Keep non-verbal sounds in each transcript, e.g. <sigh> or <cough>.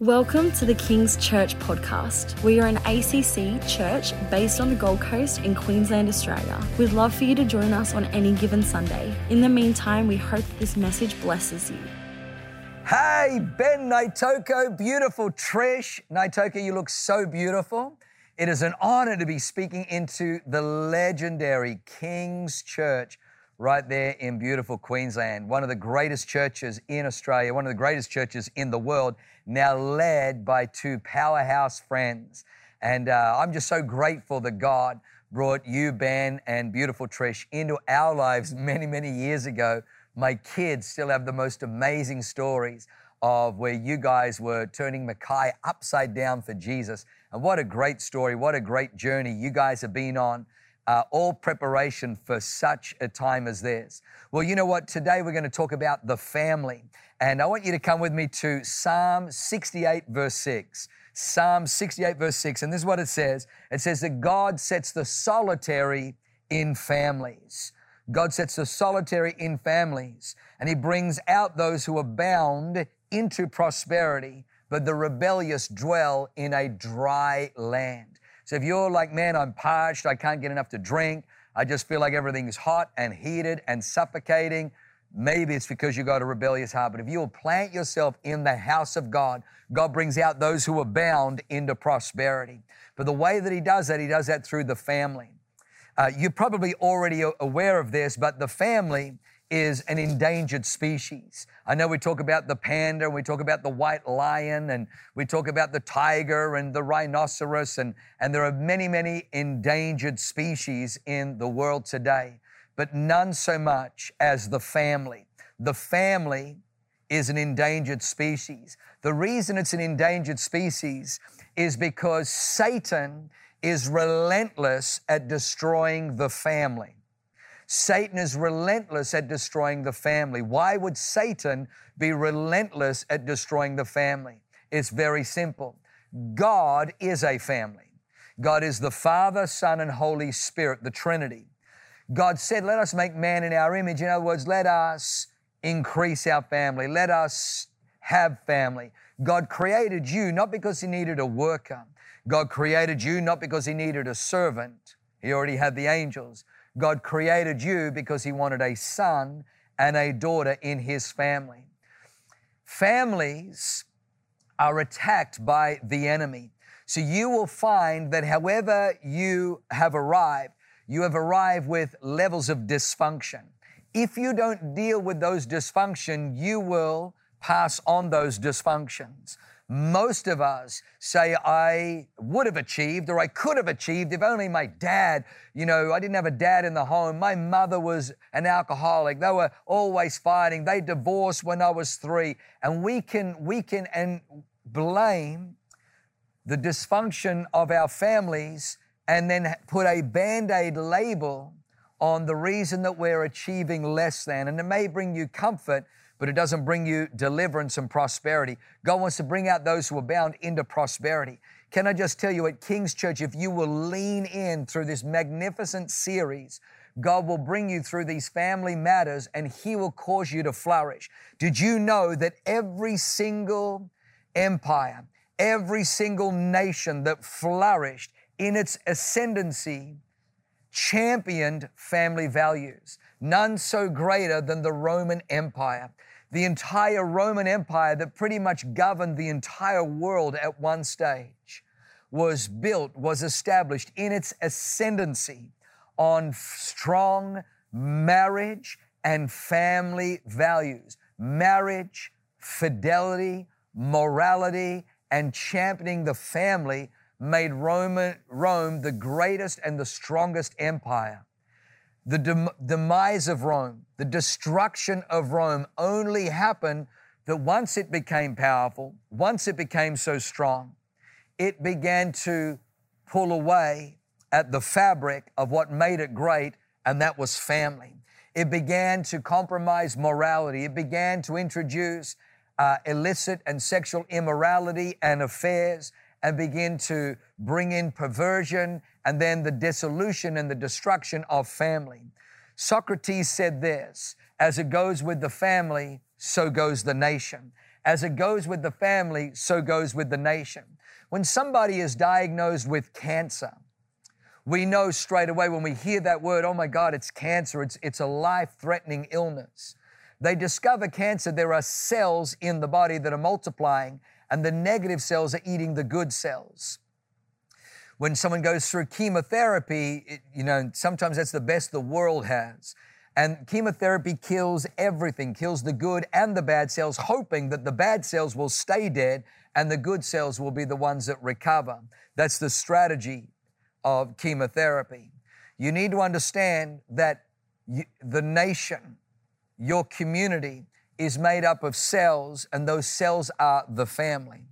Welcome to the King's Church podcast. We are an ACC church based on the Gold Coast in Queensland, Australia. We'd love for you to join us on any given Sunday. In the meantime, we hope this message blesses you. Hey, Ben Naitoko, beautiful Trish. Naitoko, you look so beautiful. It is an honor to be speaking into the legendary King's Church right there in beautiful Queensland, one of the greatest churches in Australia, one of the greatest churches in the world, now led by two powerhouse friends. And uh, I'm just so grateful that God brought you, Ben, and beautiful Trish into our lives many, many years ago. My kids still have the most amazing stories of where you guys were turning Mackay upside down for Jesus. And what a great story, what a great journey you guys have been on uh, all preparation for such a time as this. Well, you know what? Today we're going to talk about the family. And I want you to come with me to Psalm 68, verse 6. Psalm 68, verse 6. And this is what it says it says that God sets the solitary in families. God sets the solitary in families, and He brings out those who are bound into prosperity, but the rebellious dwell in a dry land. So if you're like, man, I'm parched, I can't get enough to drink, I just feel like everything's hot and heated and suffocating, maybe it's because you've got a rebellious heart. But if you will plant yourself in the house of God, God brings out those who are bound into prosperity. But the way that He does that, He does that through the family. Uh, you're probably already aware of this, but the family is an endangered species. I know we talk about the panda and we talk about the white lion and we talk about the tiger and the rhinoceros and, and there are many, many endangered species in the world today, but none so much as the family. The family is an endangered species. The reason it's an endangered species is because Satan is relentless at destroying the family. Satan is relentless at destroying the family. Why would Satan be relentless at destroying the family? It's very simple. God is a family. God is the Father, Son, and Holy Spirit, the Trinity. God said, Let us make man in our image. In other words, let us increase our family. Let us have family. God created you not because He needed a worker. God created you not because He needed a servant. He already had the angels. God created you because He wanted a son and a daughter in His family. Families are attacked by the enemy. So you will find that however you have arrived, you have arrived with levels of dysfunction. If you don't deal with those dysfunction, you will pass on those dysfunctions. Most of us say, I would have achieved or I could have achieved if only my dad, you know, I didn't have a dad in the home. My mother was an alcoholic. They were always fighting. They divorced when I was three. And we can, we can and blame the dysfunction of our families and then put a band aid label on the reason that we're achieving less than. And it may bring you comfort, but it doesn't bring you deliverance and prosperity. God wants to bring out those who are bound into prosperity. Can I just tell you at King's Church, if you will lean in through this magnificent series, God will bring you through these family matters and He will cause you to flourish. Did you know that every single empire, every single nation that flourished in its ascendancy championed family values? None so greater than the Roman Empire the entire Roman Empire that pretty much governed the entire world at one stage was built, was established in its ascendancy on strong marriage and family values. Marriage, fidelity, morality, and championing the family made Roman, Rome the greatest and the strongest empire the dem- demise of Rome, the destruction of Rome only happened that once it became powerful, once it became so strong, it began to pull away at the fabric of what made it great, and that was family. It began to compromise morality. It began to introduce uh, illicit and sexual immorality and affairs and begin to bring in perversion and then the dissolution and the destruction of family. Socrates said this as it goes with the family, so goes the nation. As it goes with the family, so goes with the nation. When somebody is diagnosed with cancer, we know straight away when we hear that word, oh my God, it's cancer, it's, it's a life threatening illness. They discover cancer, there are cells in the body that are multiplying, and the negative cells are eating the good cells. When someone goes through chemotherapy, it, you know, sometimes that's the best the world has. And chemotherapy kills everything, kills the good and the bad cells, hoping that the bad cells will stay dead and the good cells will be the ones that recover. That's the strategy of chemotherapy. You need to understand that you, the nation, your community, is made up of cells, and those cells are the family.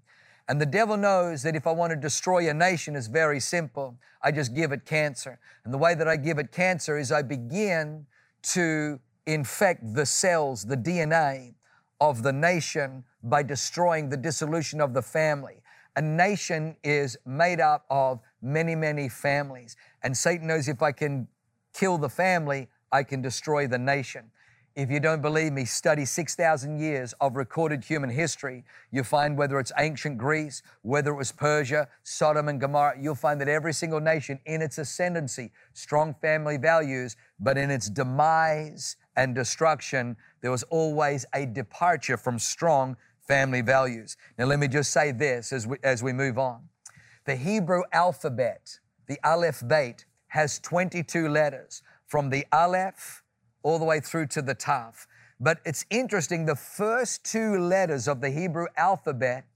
And the devil knows that if I want to destroy a nation, it's very simple. I just give it cancer. And the way that I give it cancer is I begin to infect the cells, the DNA of the nation by destroying the dissolution of the family. A nation is made up of many, many families. And Satan knows if I can kill the family, I can destroy the nation. If you don't believe me, study 6,000 years of recorded human history. You'll find whether it's ancient Greece, whether it was Persia, Sodom and Gomorrah, you'll find that every single nation in its ascendancy, strong family values, but in its demise and destruction, there was always a departure from strong family values. Now, let me just say this as we, as we move on. The Hebrew alphabet, the Aleph Beit, has 22 letters from the Aleph all the way through to the Taf. But it's interesting, the first two letters of the Hebrew alphabet,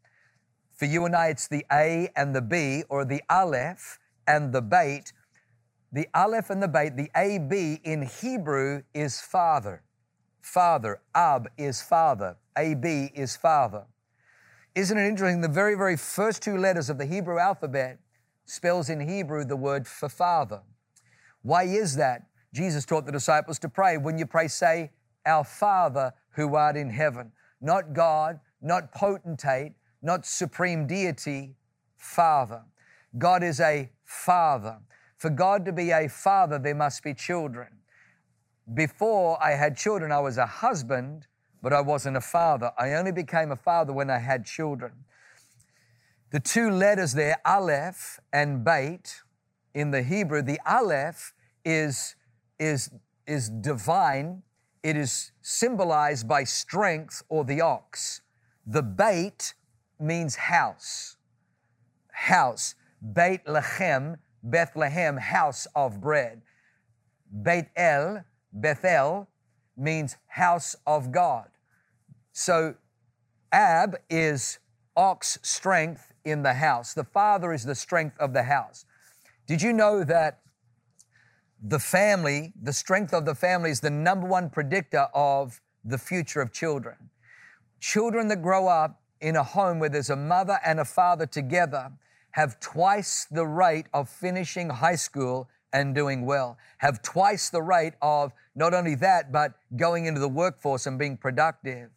for you and I, it's the A and the B, or the Aleph and the Beit. The Aleph and the Beit, the AB in Hebrew is father. Father. Ab is father. AB is father. Isn't it interesting? The very, very first two letters of the Hebrew alphabet spells in Hebrew the word for father. Why is that? Jesus taught the disciples to pray. When you pray, say, Our Father who art in heaven. Not God, not potentate, not supreme deity, Father. God is a Father. For God to be a Father, there must be children. Before I had children, I was a husband but I wasn't a father. I only became a father when I had children. The two letters there, Aleph and Beit, in the Hebrew, the Aleph is, is, is divine. It is symbolized by strength or the ox. The Beit means house. House. Beit Lechem, Bethlehem, house of bread. Beit El, Bethel, means house of God. So Ab is ox strength in the house. The father is the strength of the house. Did you know that the family, the strength of the family is the number one predictor of the future of children? Children that grow up in a home where there's a mother and a father together have twice the rate of finishing high school and doing well, have twice the rate of not only that, but going into the workforce and being productive.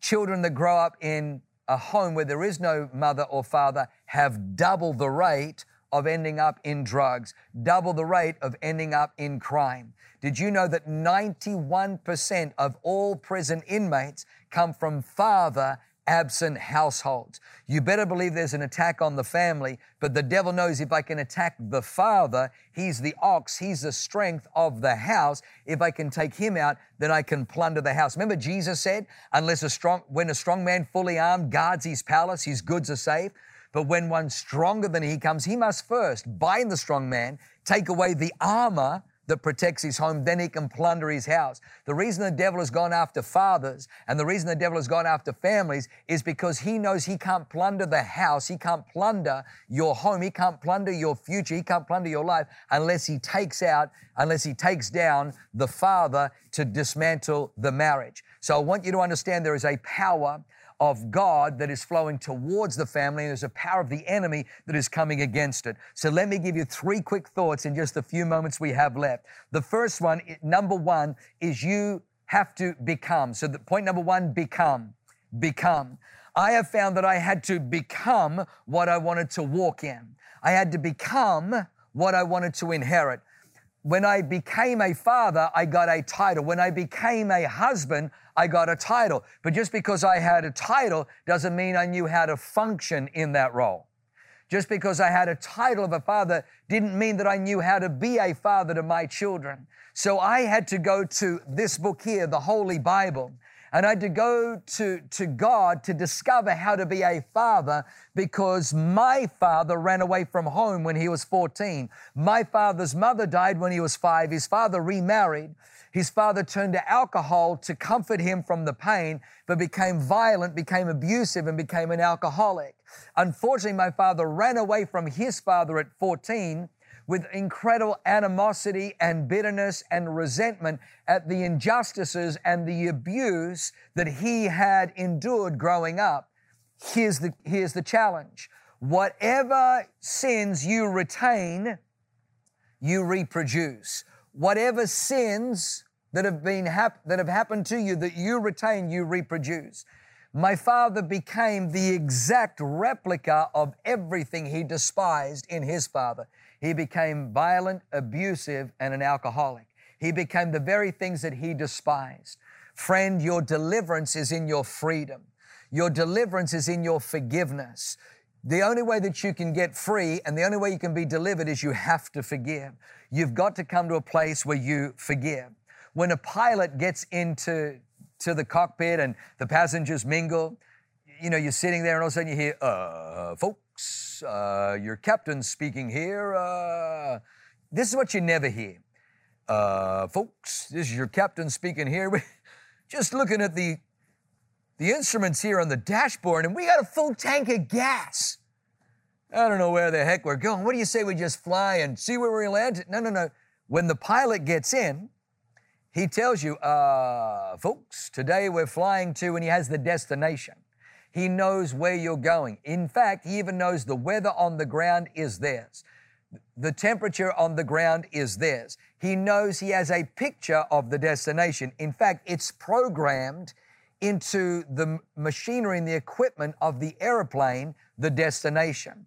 Children that grow up in a home where there is no mother or father have double the rate of ending up in drugs, double the rate of ending up in crime. Did you know that 91% of all prison inmates come from father absent households. You better believe there's an attack on the family, but the devil knows if I can attack the father, he's the ox, he's the strength of the house. If I can take him out, then I can plunder the house. Remember Jesus said, unless a strong when a strong man fully armed guards his palace, his goods are safe. But when one stronger than he comes, he must first bind the strong man, take away the armor that protects his home, then he can plunder his house. The reason the devil has gone after fathers and the reason the devil has gone after families is because he knows he can't plunder the house, he can't plunder your home, he can't plunder your future, he can't plunder your life unless he takes out, unless he takes down the father to dismantle the marriage. So I want you to understand there is a power of God that is flowing towards the family, and there's a power of the enemy that is coming against it. So let me give you three quick thoughts in just the few moments we have left. The first one, number one, is you have to become. So the point number one, become. Become. I have found that I had to become what I wanted to walk in. I had to become what I wanted to inherit. When I became a father, I got a title. When I became a husband, I got a title. But just because I had a title doesn't mean I knew how to function in that role. Just because I had a title of a father didn't mean that I knew how to be a father to my children. So I had to go to this book here, the Holy Bible, and I had to go to, to God to discover how to be a father because my father ran away from home when he was 14. My father's mother died when he was five. His father remarried. His father turned to alcohol to comfort him from the pain, but became violent, became abusive, and became an alcoholic. Unfortunately, my father ran away from his father at 14 with incredible animosity and bitterness and resentment at the injustices and the abuse that he had endured growing up. Here's the, here's the challenge whatever sins you retain, you reproduce. Whatever sins that have been hap- that have happened to you that you retain, you reproduce. My father became the exact replica of everything he despised in his father. He became violent, abusive, and an alcoholic. He became the very things that he despised. Friend, your deliverance is in your freedom. Your deliverance is in your forgiveness. The only way that you can get free and the only way you can be delivered is you have to forgive. You've got to come to a place where you forgive. When a pilot gets into to the cockpit and the passengers mingle, you know, you're sitting there and all of a sudden you hear, uh, folks, Uh, your captain speaking here. Uh, this is what you never hear. Uh, folks, this is your captain speaking here. <laughs> Just looking at the, the instruments here on the dashboard, and we got a full tank of gas. I don't know where the heck we're going. What do you say we just fly and see where we land? No, no, no. When the pilot gets in, he tells you, uh, folks, today we're flying to, and he has the destination. He knows where you're going. In fact, He even knows the weather on the ground is theirs. The temperature on the ground is theirs. He knows He has a picture of the destination. In fact, it's programmed into the machinery and the equipment of the airplane, the destination.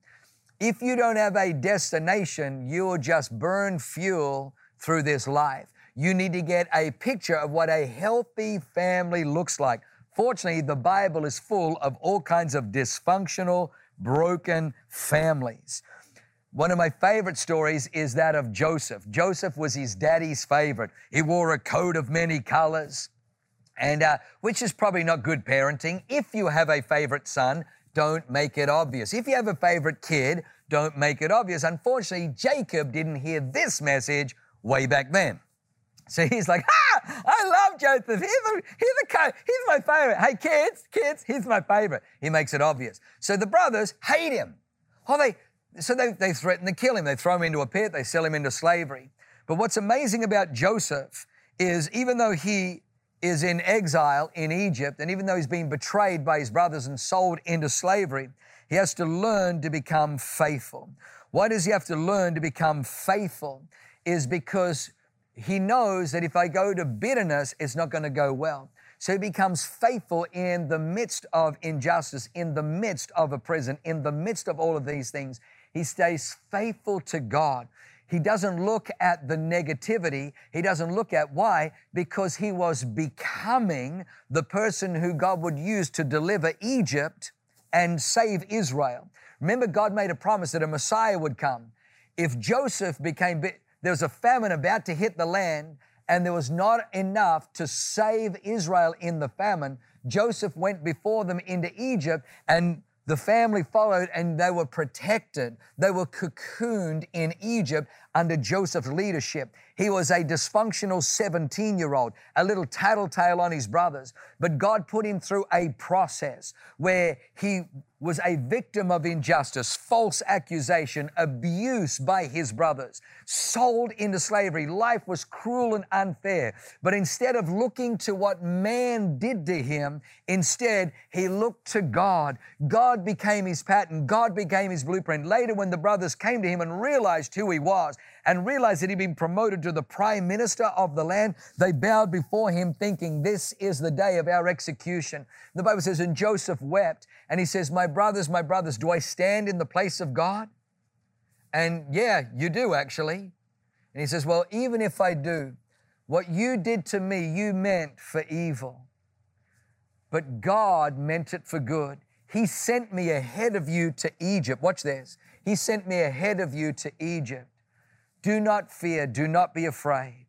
If you don't have a destination, you'll just burn fuel through this life. You need to get a picture of what a healthy family looks like. Fortunately, the Bible is full of all kinds of dysfunctional, broken families. One of my favorite stories is that of Joseph. Joseph was his daddy's favorite. He wore a coat of many colors, and uh, which is probably not good parenting. If you have a favorite son, don't make it obvious. If you have a favorite kid, don't make it obvious. Unfortunately, Jacob didn't hear this message way back then. So he's like, ah, I love Joseph. He's, a, he's, a, he's my favorite. Hey, kids, kids, he's my favorite. He makes it obvious. So the brothers hate him. Oh, they, so they, they threaten to kill him. They throw him into a pit. They sell him into slavery. But what's amazing about Joseph is even though he is in exile in Egypt, and even though he's been betrayed by his brothers and sold into slavery, he has to learn to become faithful. Why does he have to learn to become faithful? Is because he knows that if I go to bitterness, it's not going to go well. So he becomes faithful in the midst of injustice, in the midst of a prison, in the midst of all of these things. He stays faithful to God. He doesn't look at the negativity. He doesn't look at why, because he was becoming the person who God would use to deliver Egypt and save Israel. Remember, God made a promise that a Messiah would come. If Joseph became, there was a famine about to hit the land, and there was not enough to save Israel in the famine. Joseph went before them into Egypt, and the family followed, and they were protected. They were cocooned in Egypt under Joseph's leadership. He was a dysfunctional 17 year old, a little tattletale on his brothers. But God put him through a process where he was a victim of injustice, false accusation, abuse by his brothers, sold into slavery. Life was cruel and unfair. But instead of looking to what man did to him, instead he looked to God. God became his pattern, God became his blueprint. Later, when the brothers came to him and realized who he was, and realized that he'd been promoted to the prime minister of the land, they bowed before him, thinking, This is the day of our execution. The Bible says, And Joseph wept, and he says, My brothers, my brothers, do I stand in the place of God? And yeah, you do actually. And he says, Well, even if I do, what you did to me, you meant for evil. but God meant it for good. He sent me ahead of you to Egypt. Watch this. He sent me ahead of you to Egypt. Do not fear, do not be afraid,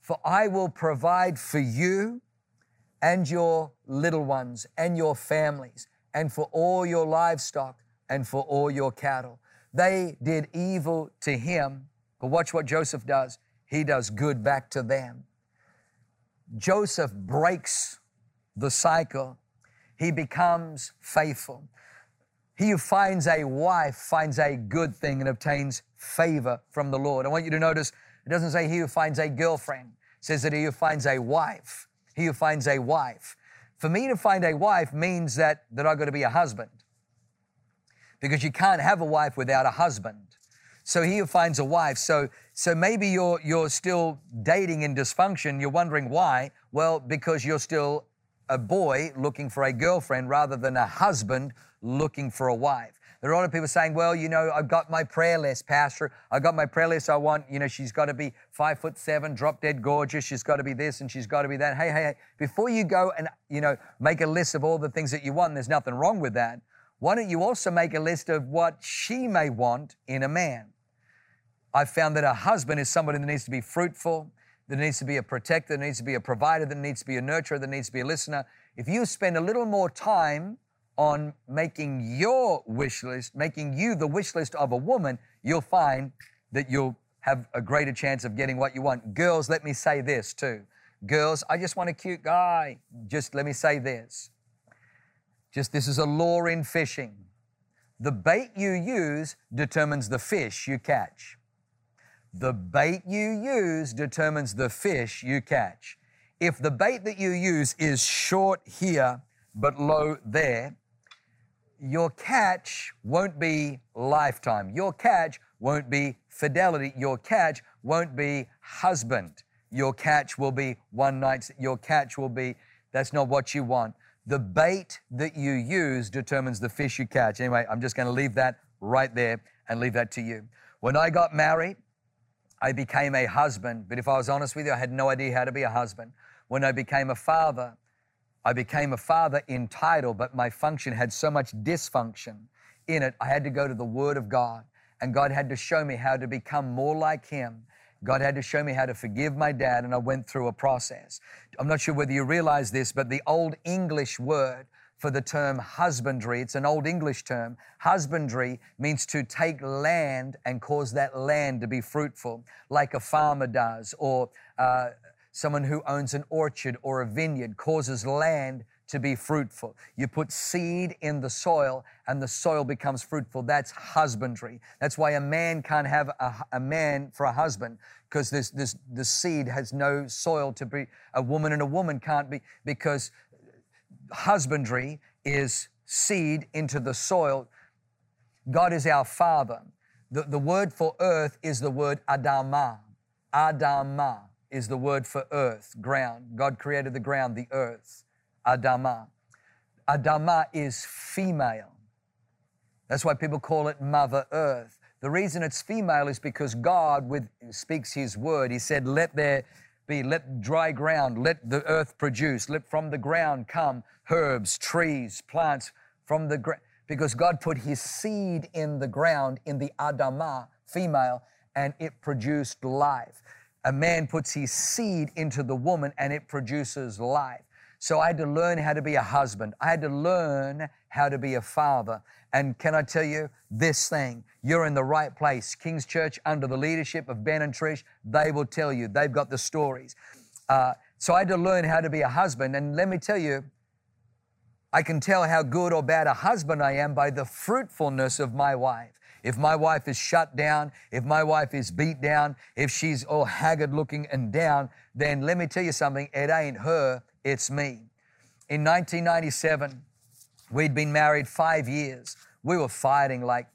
for I will provide for you and your little ones and your families and for all your livestock and for all your cattle. They did evil to him, but watch what Joseph does. He does good back to them. Joseph breaks the cycle. He becomes faithful. He who finds a wife finds a good thing and obtains favor from the Lord. I want you to notice it doesn't say he who finds a girlfriend, it says that he who finds a wife. He who finds a wife. For me to find a wife means that, that I've got to be a husband. Because you can't have a wife without a husband. So he who finds a wife. So, so maybe you're, you're still dating in dysfunction. You're wondering why. Well, because you're still a boy looking for a girlfriend rather than a husband looking for a wife. There are a lot of people saying, well, you know, I've got my prayer list, Pastor. I've got my prayer list. I want, you know, she's got to be five foot seven, drop dead gorgeous. She's got to be this and she's got to be that. Hey, hey, hey, before you go and, you know, make a list of all the things that you want, there's nothing wrong with that. Why don't you also make a list of what she may want in a man? I've found that a husband is somebody that needs to be fruitful, that needs to be a protector, that needs to be a provider, that needs to be a nurturer, that needs to be a listener. If you spend a little more time on making your wish list, making you the wish list of a woman, you'll find that you'll have a greater chance of getting what you want. Girls, let me say this too. Girls, I just want a cute guy. Just let me say this. Just this is a law in fishing. The bait you use determines the fish you catch. The bait you use determines the fish you catch. If the bait that you use is short here but low there, your catch won't be lifetime. Your catch won't be fidelity. Your catch won't be husband. Your catch will be one night. Your catch will be, that's not what you want. The bait that you use determines the fish you catch. Anyway, I'm just going to leave that right there and leave that to you. When I got married, I became a husband, but if I was honest with you, I had no idea how to be a husband. When I became a father, I became a father in title, but my function had so much dysfunction in it. I had to go to the Word of God, and God had to show me how to become more like Him. God had to show me how to forgive my dad, and I went through a process. I'm not sure whether you realize this, but the Old English word for the term husbandry, it's an Old English term. Husbandry means to take land and cause that land to be fruitful, like a farmer does, or uh, Someone who owns an orchard or a vineyard causes land to be fruitful. You put seed in the soil and the soil becomes fruitful. That's husbandry. That's why a man can't have a, a man for a husband because this, this, the seed has no soil to be. A woman and a woman can't be because husbandry is seed into the soil. God is our father. The, the word for earth is the word Adamah. Adamah is the word for earth, ground. God created the ground, the earth, Adama. Adama is female. That's why people call it Mother Earth. The reason it's female is because God with, speaks His word. He said, Let there be, let dry ground, let the earth produce, let from the ground come herbs, trees, plants from the ground. Because God put His seed in the ground, in the Adama, female, and it produced life a man puts his seed into the woman and it produces life. So I had to learn how to be a husband. I had to learn how to be a father. And can I tell you this thing? You're in the right place. King's Church, under the leadership of Ben and Trish, they will tell you. They've got the stories. Uh, so I had to learn how to be a husband. And let me tell you, I can tell how good or bad a husband I am by the fruitfulness of my wife. If my wife is shut down, if my wife is beat down, if she's all haggard looking and down, then let me tell you something, it ain't her, it's me. In 1997, we'd been married five years. We were fighting like,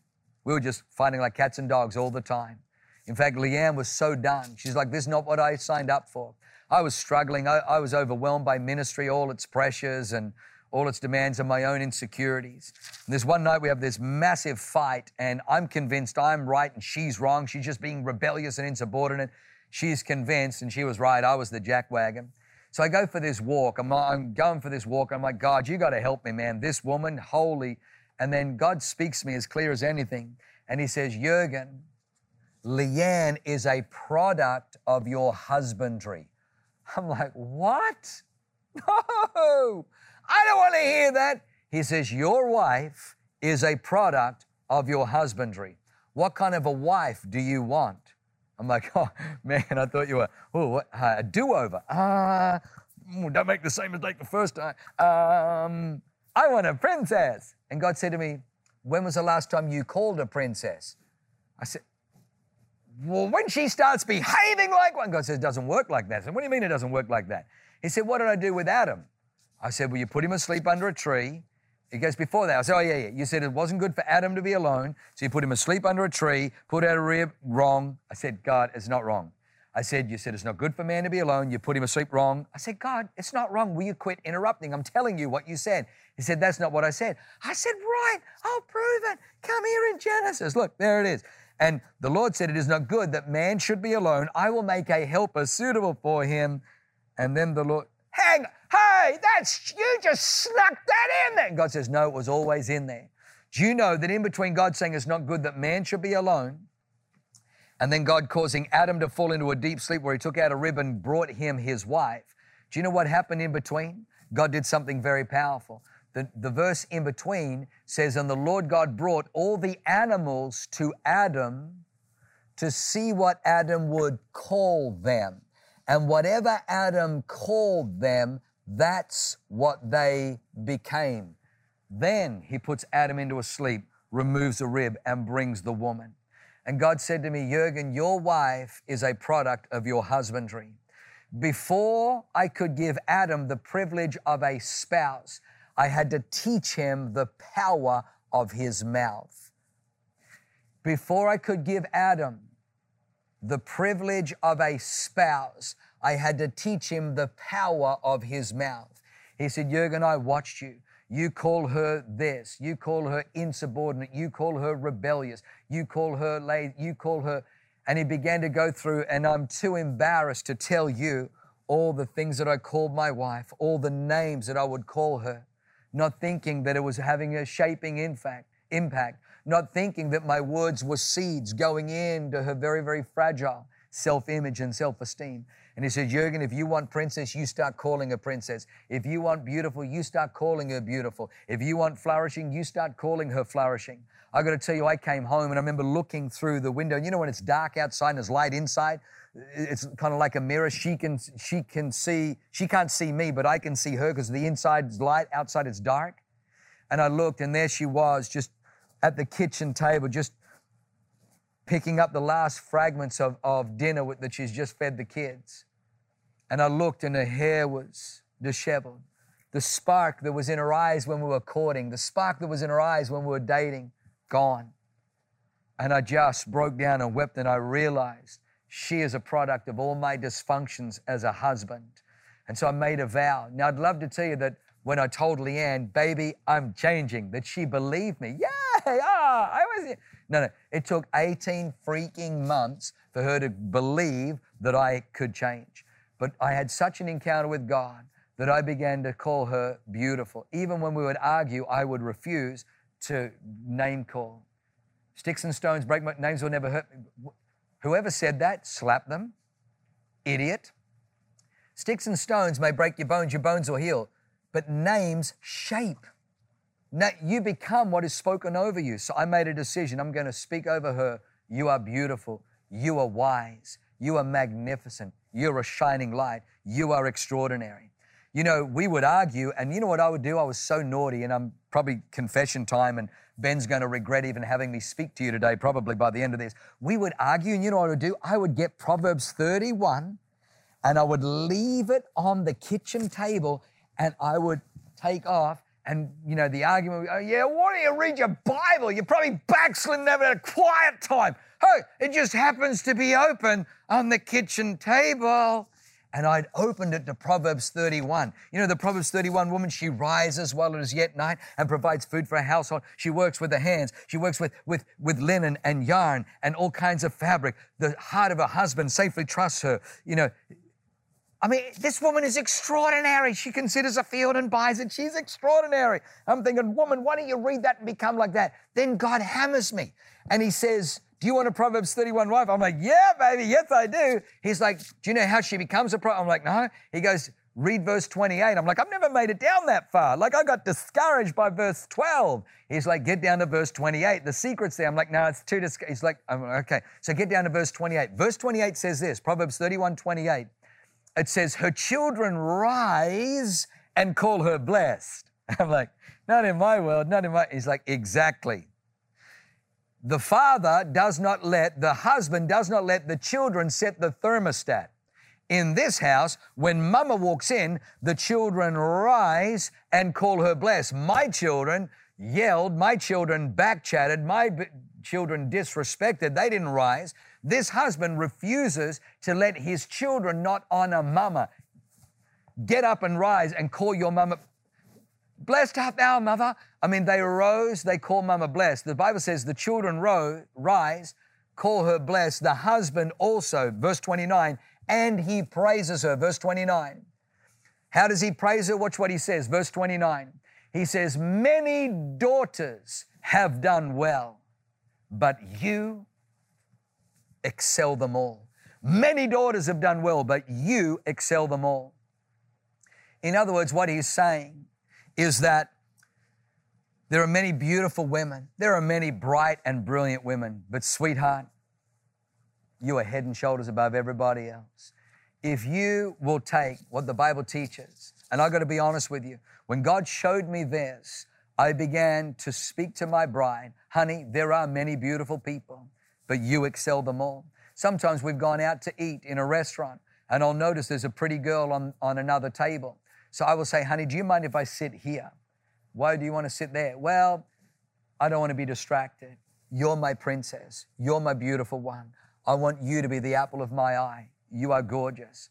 we were just fighting like cats and dogs all the time. In fact, Leanne was so done. She's like, this is not what I signed up for. I was struggling. I, I was overwhelmed by ministry, all its pressures and all its demands and my own insecurities. And this one night we have this massive fight, and I'm convinced I'm right and she's wrong. She's just being rebellious and insubordinate. She's convinced, and she was right, I was the jackwagon. So I go for this walk. I'm, I'm going for this walk. I'm like, God, you got to help me, man. This woman, holy. And then God speaks to me as clear as anything. And he says, Jurgen, Leanne is a product of your husbandry. I'm like, what? <laughs> No, I don't want to hear that. He says, Your wife is a product of your husbandry. What kind of a wife do you want? I'm like, oh man, I thought you were, oh, what, a do-over. Ah, uh, don't make the same mistake the first time. Um, I want a princess. And God said to me, when was the last time you called a princess? I said, well, when she starts behaving like one, God says, it doesn't work like that. I said, what do you mean it doesn't work like that? He said, what did I do with Adam? I said, well, you put him asleep under a tree. He goes, before that, I said, oh, yeah, yeah. You said it wasn't good for Adam to be alone, so you put him asleep under a tree, put out a rib, wrong. I said, God, it's not wrong. I said, you said it's not good for man to be alone. You put him asleep, wrong. I said, God, it's not wrong. Will you quit interrupting? I'm telling you what you said. He said, that's not what I said. I said, right, I'll prove it. Come here in Genesis. Look, there it is. And the Lord said, it is not good that man should be alone. I will make a helper suitable for him. And then the Lord, hang, hey, that's, you just snuck that in there. God says, no, it was always in there. Do you know that in between God saying it's not good that man should be alone, and then God causing Adam to fall into a deep sleep where he took out a rib and brought him his wife, do you know what happened in between? God did something very powerful. The, the verse in between says, And the Lord God brought all the animals to Adam to see what Adam would call them. And whatever Adam called them, that's what they became. Then he puts Adam into a sleep, removes a rib, and brings the woman. And God said to me, Jurgen, your wife is a product of your husbandry. Before I could give Adam the privilege of a spouse, I had to teach him the power of his mouth. Before I could give Adam the privilege of a spouse, I had to teach him the power of his mouth. He said, Jurgen, I watched you. You call her this. You call her insubordinate. You call her rebellious. You call her lazy. You call her. And he began to go through, and I'm too embarrassed to tell you all the things that I called my wife, all the names that I would call her, not thinking that it was having a shaping impact, impact, not thinking that my words were seeds going into her very, very fragile self image and self esteem. And he said, Jurgen, if you want princess, you start calling her princess. If you want beautiful, you start calling her beautiful. If you want flourishing, you start calling her flourishing. I got to tell you, I came home and I remember looking through the window. And You know when it's dark outside and there's light inside? It's kind of like a mirror. She can she can see, she can't see me, but I can see her because the inside's light, outside it's dark. And I looked and there she was, just at the kitchen table, just picking up the last fragments of, of dinner that she's just fed the kids. And I looked and her hair was disheveled. The spark that was in her eyes when we were courting, the spark that was in her eyes when we were dating, gone. And I just broke down and wept and I realized she is a product of all my dysfunctions as a husband. And so I made a vow. Now I'd love to tell you that when I told Leanne, baby, I'm changing, that she believed me. Yay! Ah, I was. No, no. It took 18 freaking months for her to believe that I could change. But I had such an encounter with God that I began to call her beautiful. Even when we would argue, I would refuse to name call. Sticks and stones break my names will never hurt me. Whoever said that, slap them. Idiot. Sticks and stones may break your bones, your bones will heal, but names shape. Now, you become what is spoken over you. So I made a decision. I'm going to speak over her. You are beautiful. You are wise. You are magnificent. You're a shining light. You are extraordinary. You know, we would argue, and you know what I would do? I was so naughty, and I'm probably confession time, and Ben's going to regret even having me speak to you today, probably by the end of this. We would argue, and you know what I would do? I would get Proverbs 31, and I would leave it on the kitchen table, and I would take off and you know, the argument, oh, yeah, why don't you read your Bible? You're probably backsliding having a quiet time. Oh, it just happens to be open on the kitchen table. And I'd opened it to Proverbs 31. You know, the Proverbs 31 woman, she rises while it is yet night and provides food for her household. She works with her hands. She works with, with, with linen and yarn and all kinds of fabric. The heart of her husband safely trusts her. You know, I mean, this woman is extraordinary. She considers a field and buys it. She's extraordinary. I'm thinking, woman, why don't you read that and become like that? Then God hammers me and he says, do you want a Proverbs 31 wife? I'm like, yeah, baby. Yes, I do. He's like, do you know how she becomes a pro? I'm like, no. He goes, read verse 28. I'm like, I've never made it down that far. Like, I got discouraged by verse 12. He's like, get down to verse 28. The secret's there. I'm like, no, it's too discouraged. He's like, okay. So get down to verse 28. Verse 28 says this Proverbs 31 28. It says, her children rise and call her blessed. <laughs> I'm like, not in my world, not in my. He's like, exactly. The father does not let, the husband does not let the children set the thermostat. In this house, when mama walks in, the children rise and call her blessed. My children yelled, my children backchatted, my b- children disrespected. They didn't rise. This husband refuses to let his children not honor mama. Get up and rise and call your mama. Blessed art thou, mother. I mean, they arose, they call mama blessed. The Bible says the children ro- rise, call her blessed. The husband also, verse 29, and he praises her, verse 29. How does he praise her? Watch what he says, verse 29. He says, Many daughters have done well, but you excel them all. Many daughters have done well, but you excel them all. In other words, what he's saying is that there are many beautiful women. There are many bright and brilliant women. But, sweetheart, you are head and shoulders above everybody else. If you will take what the Bible teaches, and I've got to be honest with you, when God showed me this, I began to speak to my bride, honey, there are many beautiful people, but you excel them all. Sometimes we've gone out to eat in a restaurant, and I'll notice there's a pretty girl on, on another table. So I will say, honey, do you mind if I sit here? Why do you want to sit there? Well, I don't want to be distracted. You're my princess. You're my beautiful one. I want you to be the apple of my eye. You are gorgeous.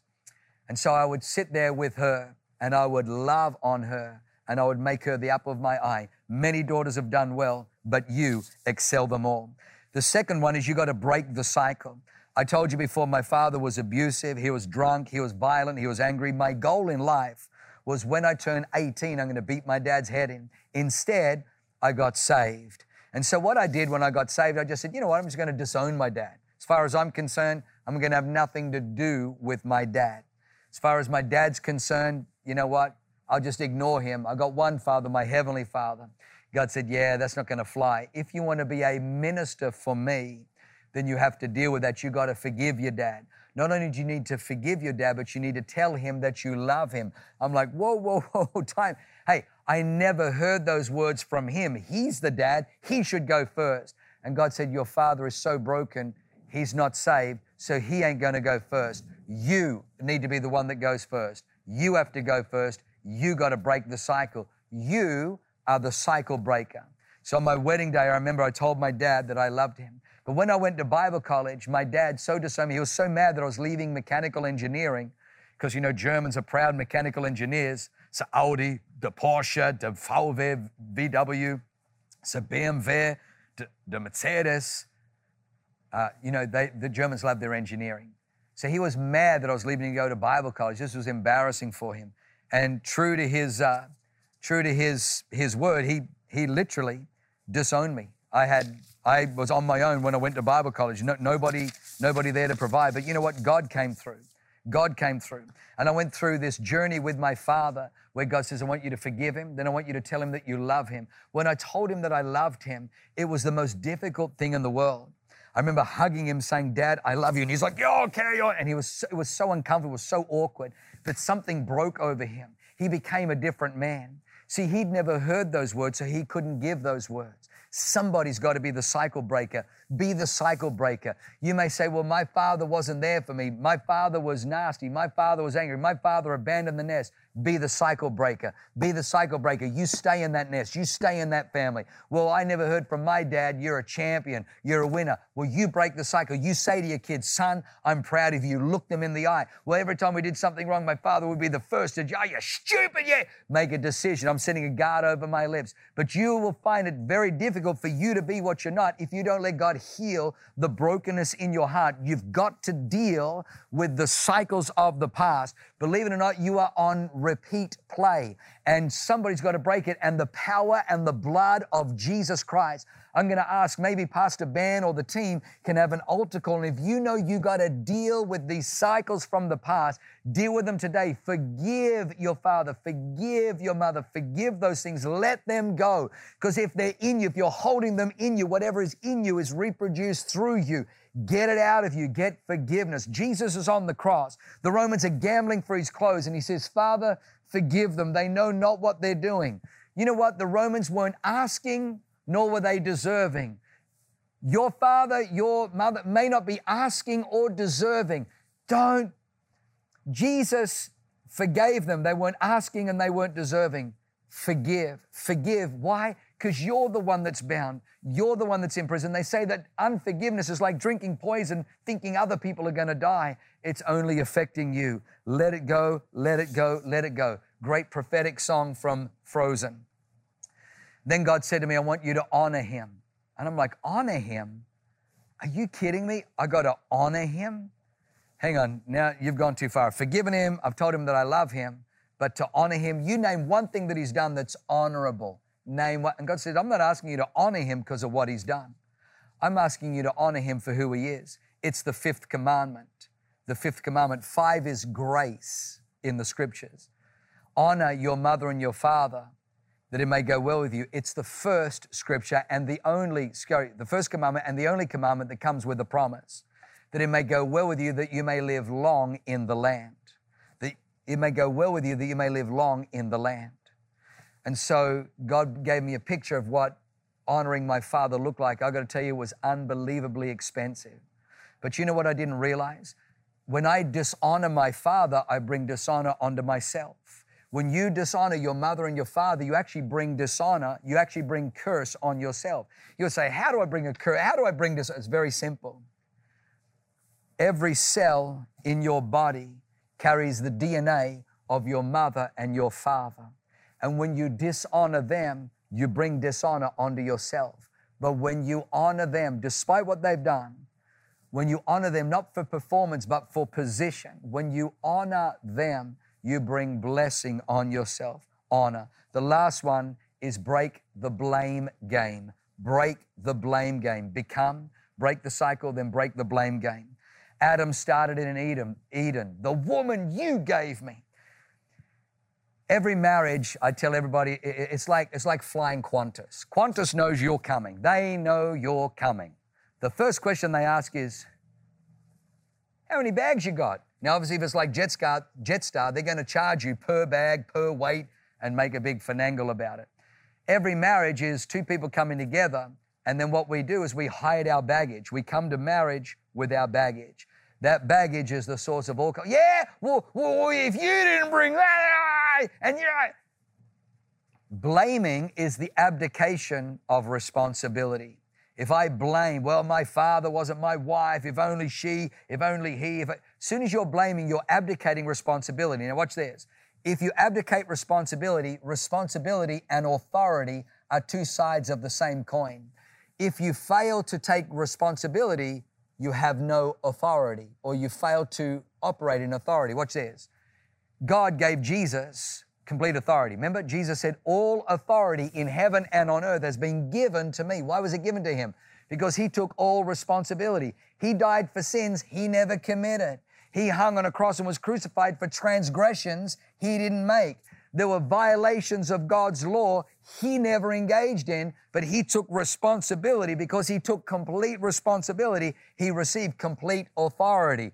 And so I would sit there with her and I would love on her and I would make her the apple of my eye. Many daughters have done well, but you excel them all. The second one is you got to break the cycle. I told you before, my father was abusive. He was drunk. He was violent. He was angry. My goal in life was when I turn 18, I'm going to beat my dad's head in. Instead, I got saved. And so what I did when I got saved, I just said, you know what, I'm just going to disown my dad. As far as I'm concerned, I'm going to have nothing to do with my dad. As far as my dad's concerned, you know what? I'll just ignore him. I got one father, my heavenly father. God said, yeah, that's not going to fly. If you want to be a minister for me, then you have to deal with that. You got to forgive your dad. Not only do you need to forgive your dad, but you need to tell him that you love him. I'm like, whoa, whoa, <laughs> whoa, time. Hey, I never heard those words from him. He's the dad. He should go first. And God said, Your father is so broken, he's not saved, so he ain't going to go first. You need to be the one that goes first. You have to go first. You got to break the cycle. You are the cycle breaker. So on my wedding day, I remember I told my dad that I loved him. But when I went to Bible college, my dad so disowned me. He was so mad that I was leaving mechanical engineering because, you know, Germans are proud mechanical engineers. So Audi, the Porsche, the VW, VW, so BMW, the, the Mercedes. Uh, you know, they, the Germans love their engineering. So he was mad that I was leaving to go to Bible college. This was embarrassing for him. And true to his, uh, true to his, his word, he, he literally disowned me. I had I was on my own when I went to Bible college. No, nobody, nobody there to provide. But you know what? God came through. God came through. And I went through this journey with my father where God says, I want you to forgive him. Then I want you to tell him that you love him. When I told him that I loved him, it was the most difficult thing in the world. I remember hugging him saying, Dad, I love you. And he's like, Yo, carry on. And he was so, it was so uncomfortable, so awkward. But something broke over him. He became a different man. See, he'd never heard those words, so he couldn't give those words. Somebody's got to be the cycle breaker. Be the cycle breaker. You may say, Well, my father wasn't there for me. My father was nasty. My father was angry. My father abandoned the nest. Be the cycle breaker. Be the cycle breaker. You stay in that nest. You stay in that family. Well, I never heard from my dad. You're a champion. You're a winner. Well, you break the cycle. You say to your kids, son, I'm proud of you. Look them in the eye. Well, every time we did something wrong, my father would be the first to, oh, you stupid, yeah. Make a decision. I'm sending a guard over my lips. But you will find it very difficult for you to be what you're not if you don't let God Heal the brokenness in your heart, you've got to deal with the cycles of the past. Believe it or not, you are on repeat play and somebody's got to break it. And the power and the blood of Jesus Christ. I'm going to ask maybe Pastor Ben or the team can have an altar call. And if you know you got to deal with these cycles from the past, deal with them today. Forgive your father, forgive your mother, forgive those things. Let them go. Because if they're in you, if you're holding them in you, whatever is in you is reproduced through you. Get it out of you. Get forgiveness. Jesus is on the cross. The Romans are gambling for his clothes, and he says, Father, forgive them. They know not what they're doing. You know what? The Romans weren't asking, nor were they deserving. Your father, your mother may not be asking or deserving. Don't. Jesus forgave them. They weren't asking and they weren't deserving. Forgive. Forgive. Why? Because you're the one that's bound. You're the one that's in prison. They say that unforgiveness is like drinking poison, thinking other people are going to die. It's only affecting you. Let it go, let it go, let it go. Great prophetic song from Frozen. Then God said to me, I want you to honor him. And I'm like, honor him? Are you kidding me? I got to honor him? Hang on, now you've gone too far. I've forgiven him. I've told him that I love him. But to honor him, you name one thing that he's done that's honorable name. And God said, I'm not asking you to honor him because of what he's done. I'm asking you to honor him for who he is. It's the fifth commandment. The fifth commandment. Five is grace in the scriptures. Honor your mother and your father that it may go well with you. It's the first scripture and the only, the first commandment and the only commandment that comes with the promise that it may go well with you, that you may live long in the land. That it may go well with you, that you may live long in the land. And so God gave me a picture of what honoring my father looked like. I got to tell you, it was unbelievably expensive. But you know what I didn't realize? When I dishonor my father, I bring dishonor onto myself. When you dishonor your mother and your father, you actually bring dishonor, you actually bring curse on yourself. You'll say, How do I bring a curse? How do I bring this? It's very simple. Every cell in your body carries the DNA of your mother and your father. And when you dishonor them, you bring dishonor onto yourself. But when you honor them, despite what they've done, when you honor them not for performance, but for position, when you honor them, you bring blessing on yourself. Honor. The last one is break the blame game. Break the blame game. Become, break the cycle, then break the blame game. Adam started it in Eden, Eden, the woman you gave me. Every marriage, I tell everybody, it's like, it's like flying Qantas. Qantas knows you're coming. They know you're coming. The first question they ask is, how many bags you got? Now, obviously, if it's like Jetstar, Jetstar they're going to charge you per bag, per weight, and make a big finagle about it. Every marriage is two people coming together, and then what we do is we hide our baggage. We come to marriage with our baggage. That baggage is the source of all. Yeah, well, well if you didn't bring that, and you know. Blaming is the abdication of responsibility. If I blame, well, my father wasn't my wife, if only she, if only he, if as soon as you're blaming, you're abdicating responsibility. Now, watch this. If you abdicate responsibility, responsibility and authority are two sides of the same coin. If you fail to take responsibility, you have no authority, or you fail to operate in authority. Watch this. God gave Jesus complete authority. Remember, Jesus said, All authority in heaven and on earth has been given to me. Why was it given to him? Because he took all responsibility. He died for sins he never committed. He hung on a cross and was crucified for transgressions he didn't make. There were violations of God's law he never engaged in, but he took responsibility because he took complete responsibility. He received complete authority.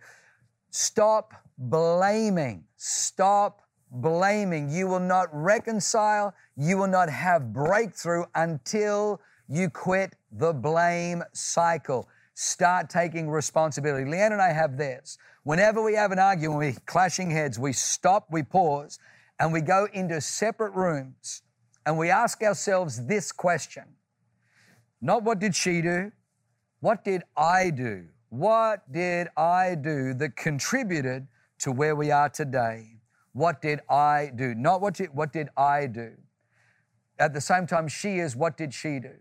Stop blaming. Stop blaming. You will not reconcile. You will not have breakthrough until you quit the blame cycle. Start taking responsibility. Leanne and I have this. Whenever we have an argument, we're clashing heads, we stop, we pause, and we go into separate rooms and we ask ourselves this question Not what did she do? What did I do? What did I do that contributed to where we are today. What did I do? Not what, did, what did I do? At the same time, she is, what did she do?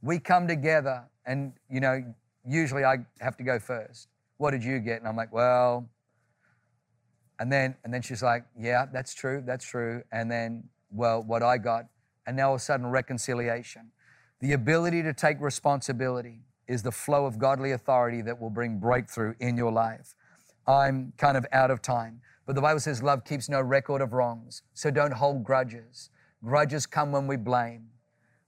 We come together and, you know, usually I have to go first. What did you get? And I'm like, well, and then and then she's like, yeah, that's true, that's true. And then, well, what I got, and now all of a sudden reconciliation. The ability to take responsibility is the flow of godly authority that will bring breakthrough in your life. I'm kind of out of time, but the Bible says love keeps no record of wrongs. So don't hold grudges. Grudges come when we blame.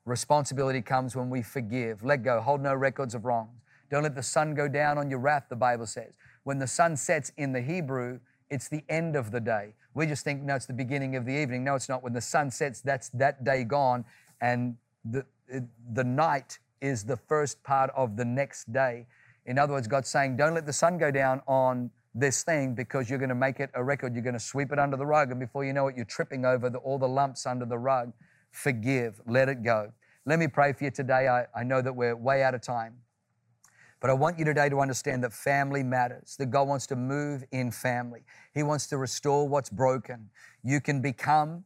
Responsibility comes when we forgive. Let go. Hold no records of wrongs. Don't let the sun go down on your wrath, the Bible says. When the sun sets in the Hebrew, it's the end of the day. We just think, no, it's the beginning of the evening. No, it's not. When the sun sets, that's that day gone. And the, the night is the first part of the next day. In other words, God's saying, don't let the sun go down on this thing because you're going to make it a record. You're going to sweep it under the rug. And before you know it, you're tripping over the, all the lumps under the rug. Forgive, let it go. Let me pray for you today. I, I know that we're way out of time. But I want you today to understand that family matters, that God wants to move in family. He wants to restore what's broken. You can become,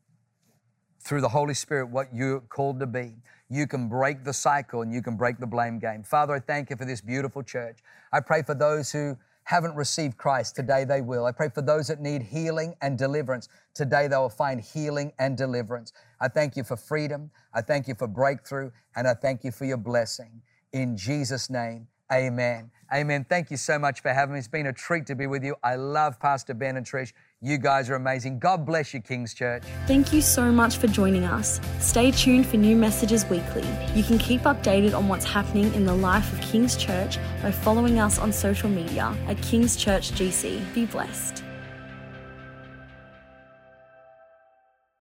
through the Holy Spirit, what you're called to be. You can break the cycle and you can break the blame game. Father, I thank you for this beautiful church. I pray for those who haven't received Christ, today they will. I pray for those that need healing and deliverance. Today they will find healing and deliverance. I thank you for freedom. I thank you for breakthrough. And I thank you for your blessing. In Jesus' name, amen. Amen. Thank you so much for having me. It's been a treat to be with you. I love Pastor Ben and Trish. You guys are amazing. God bless you, King's Church. Thank you so much for joining us. Stay tuned for new messages weekly. You can keep updated on what's happening in the life of King's Church by following us on social media at King's Church GC. Be blessed.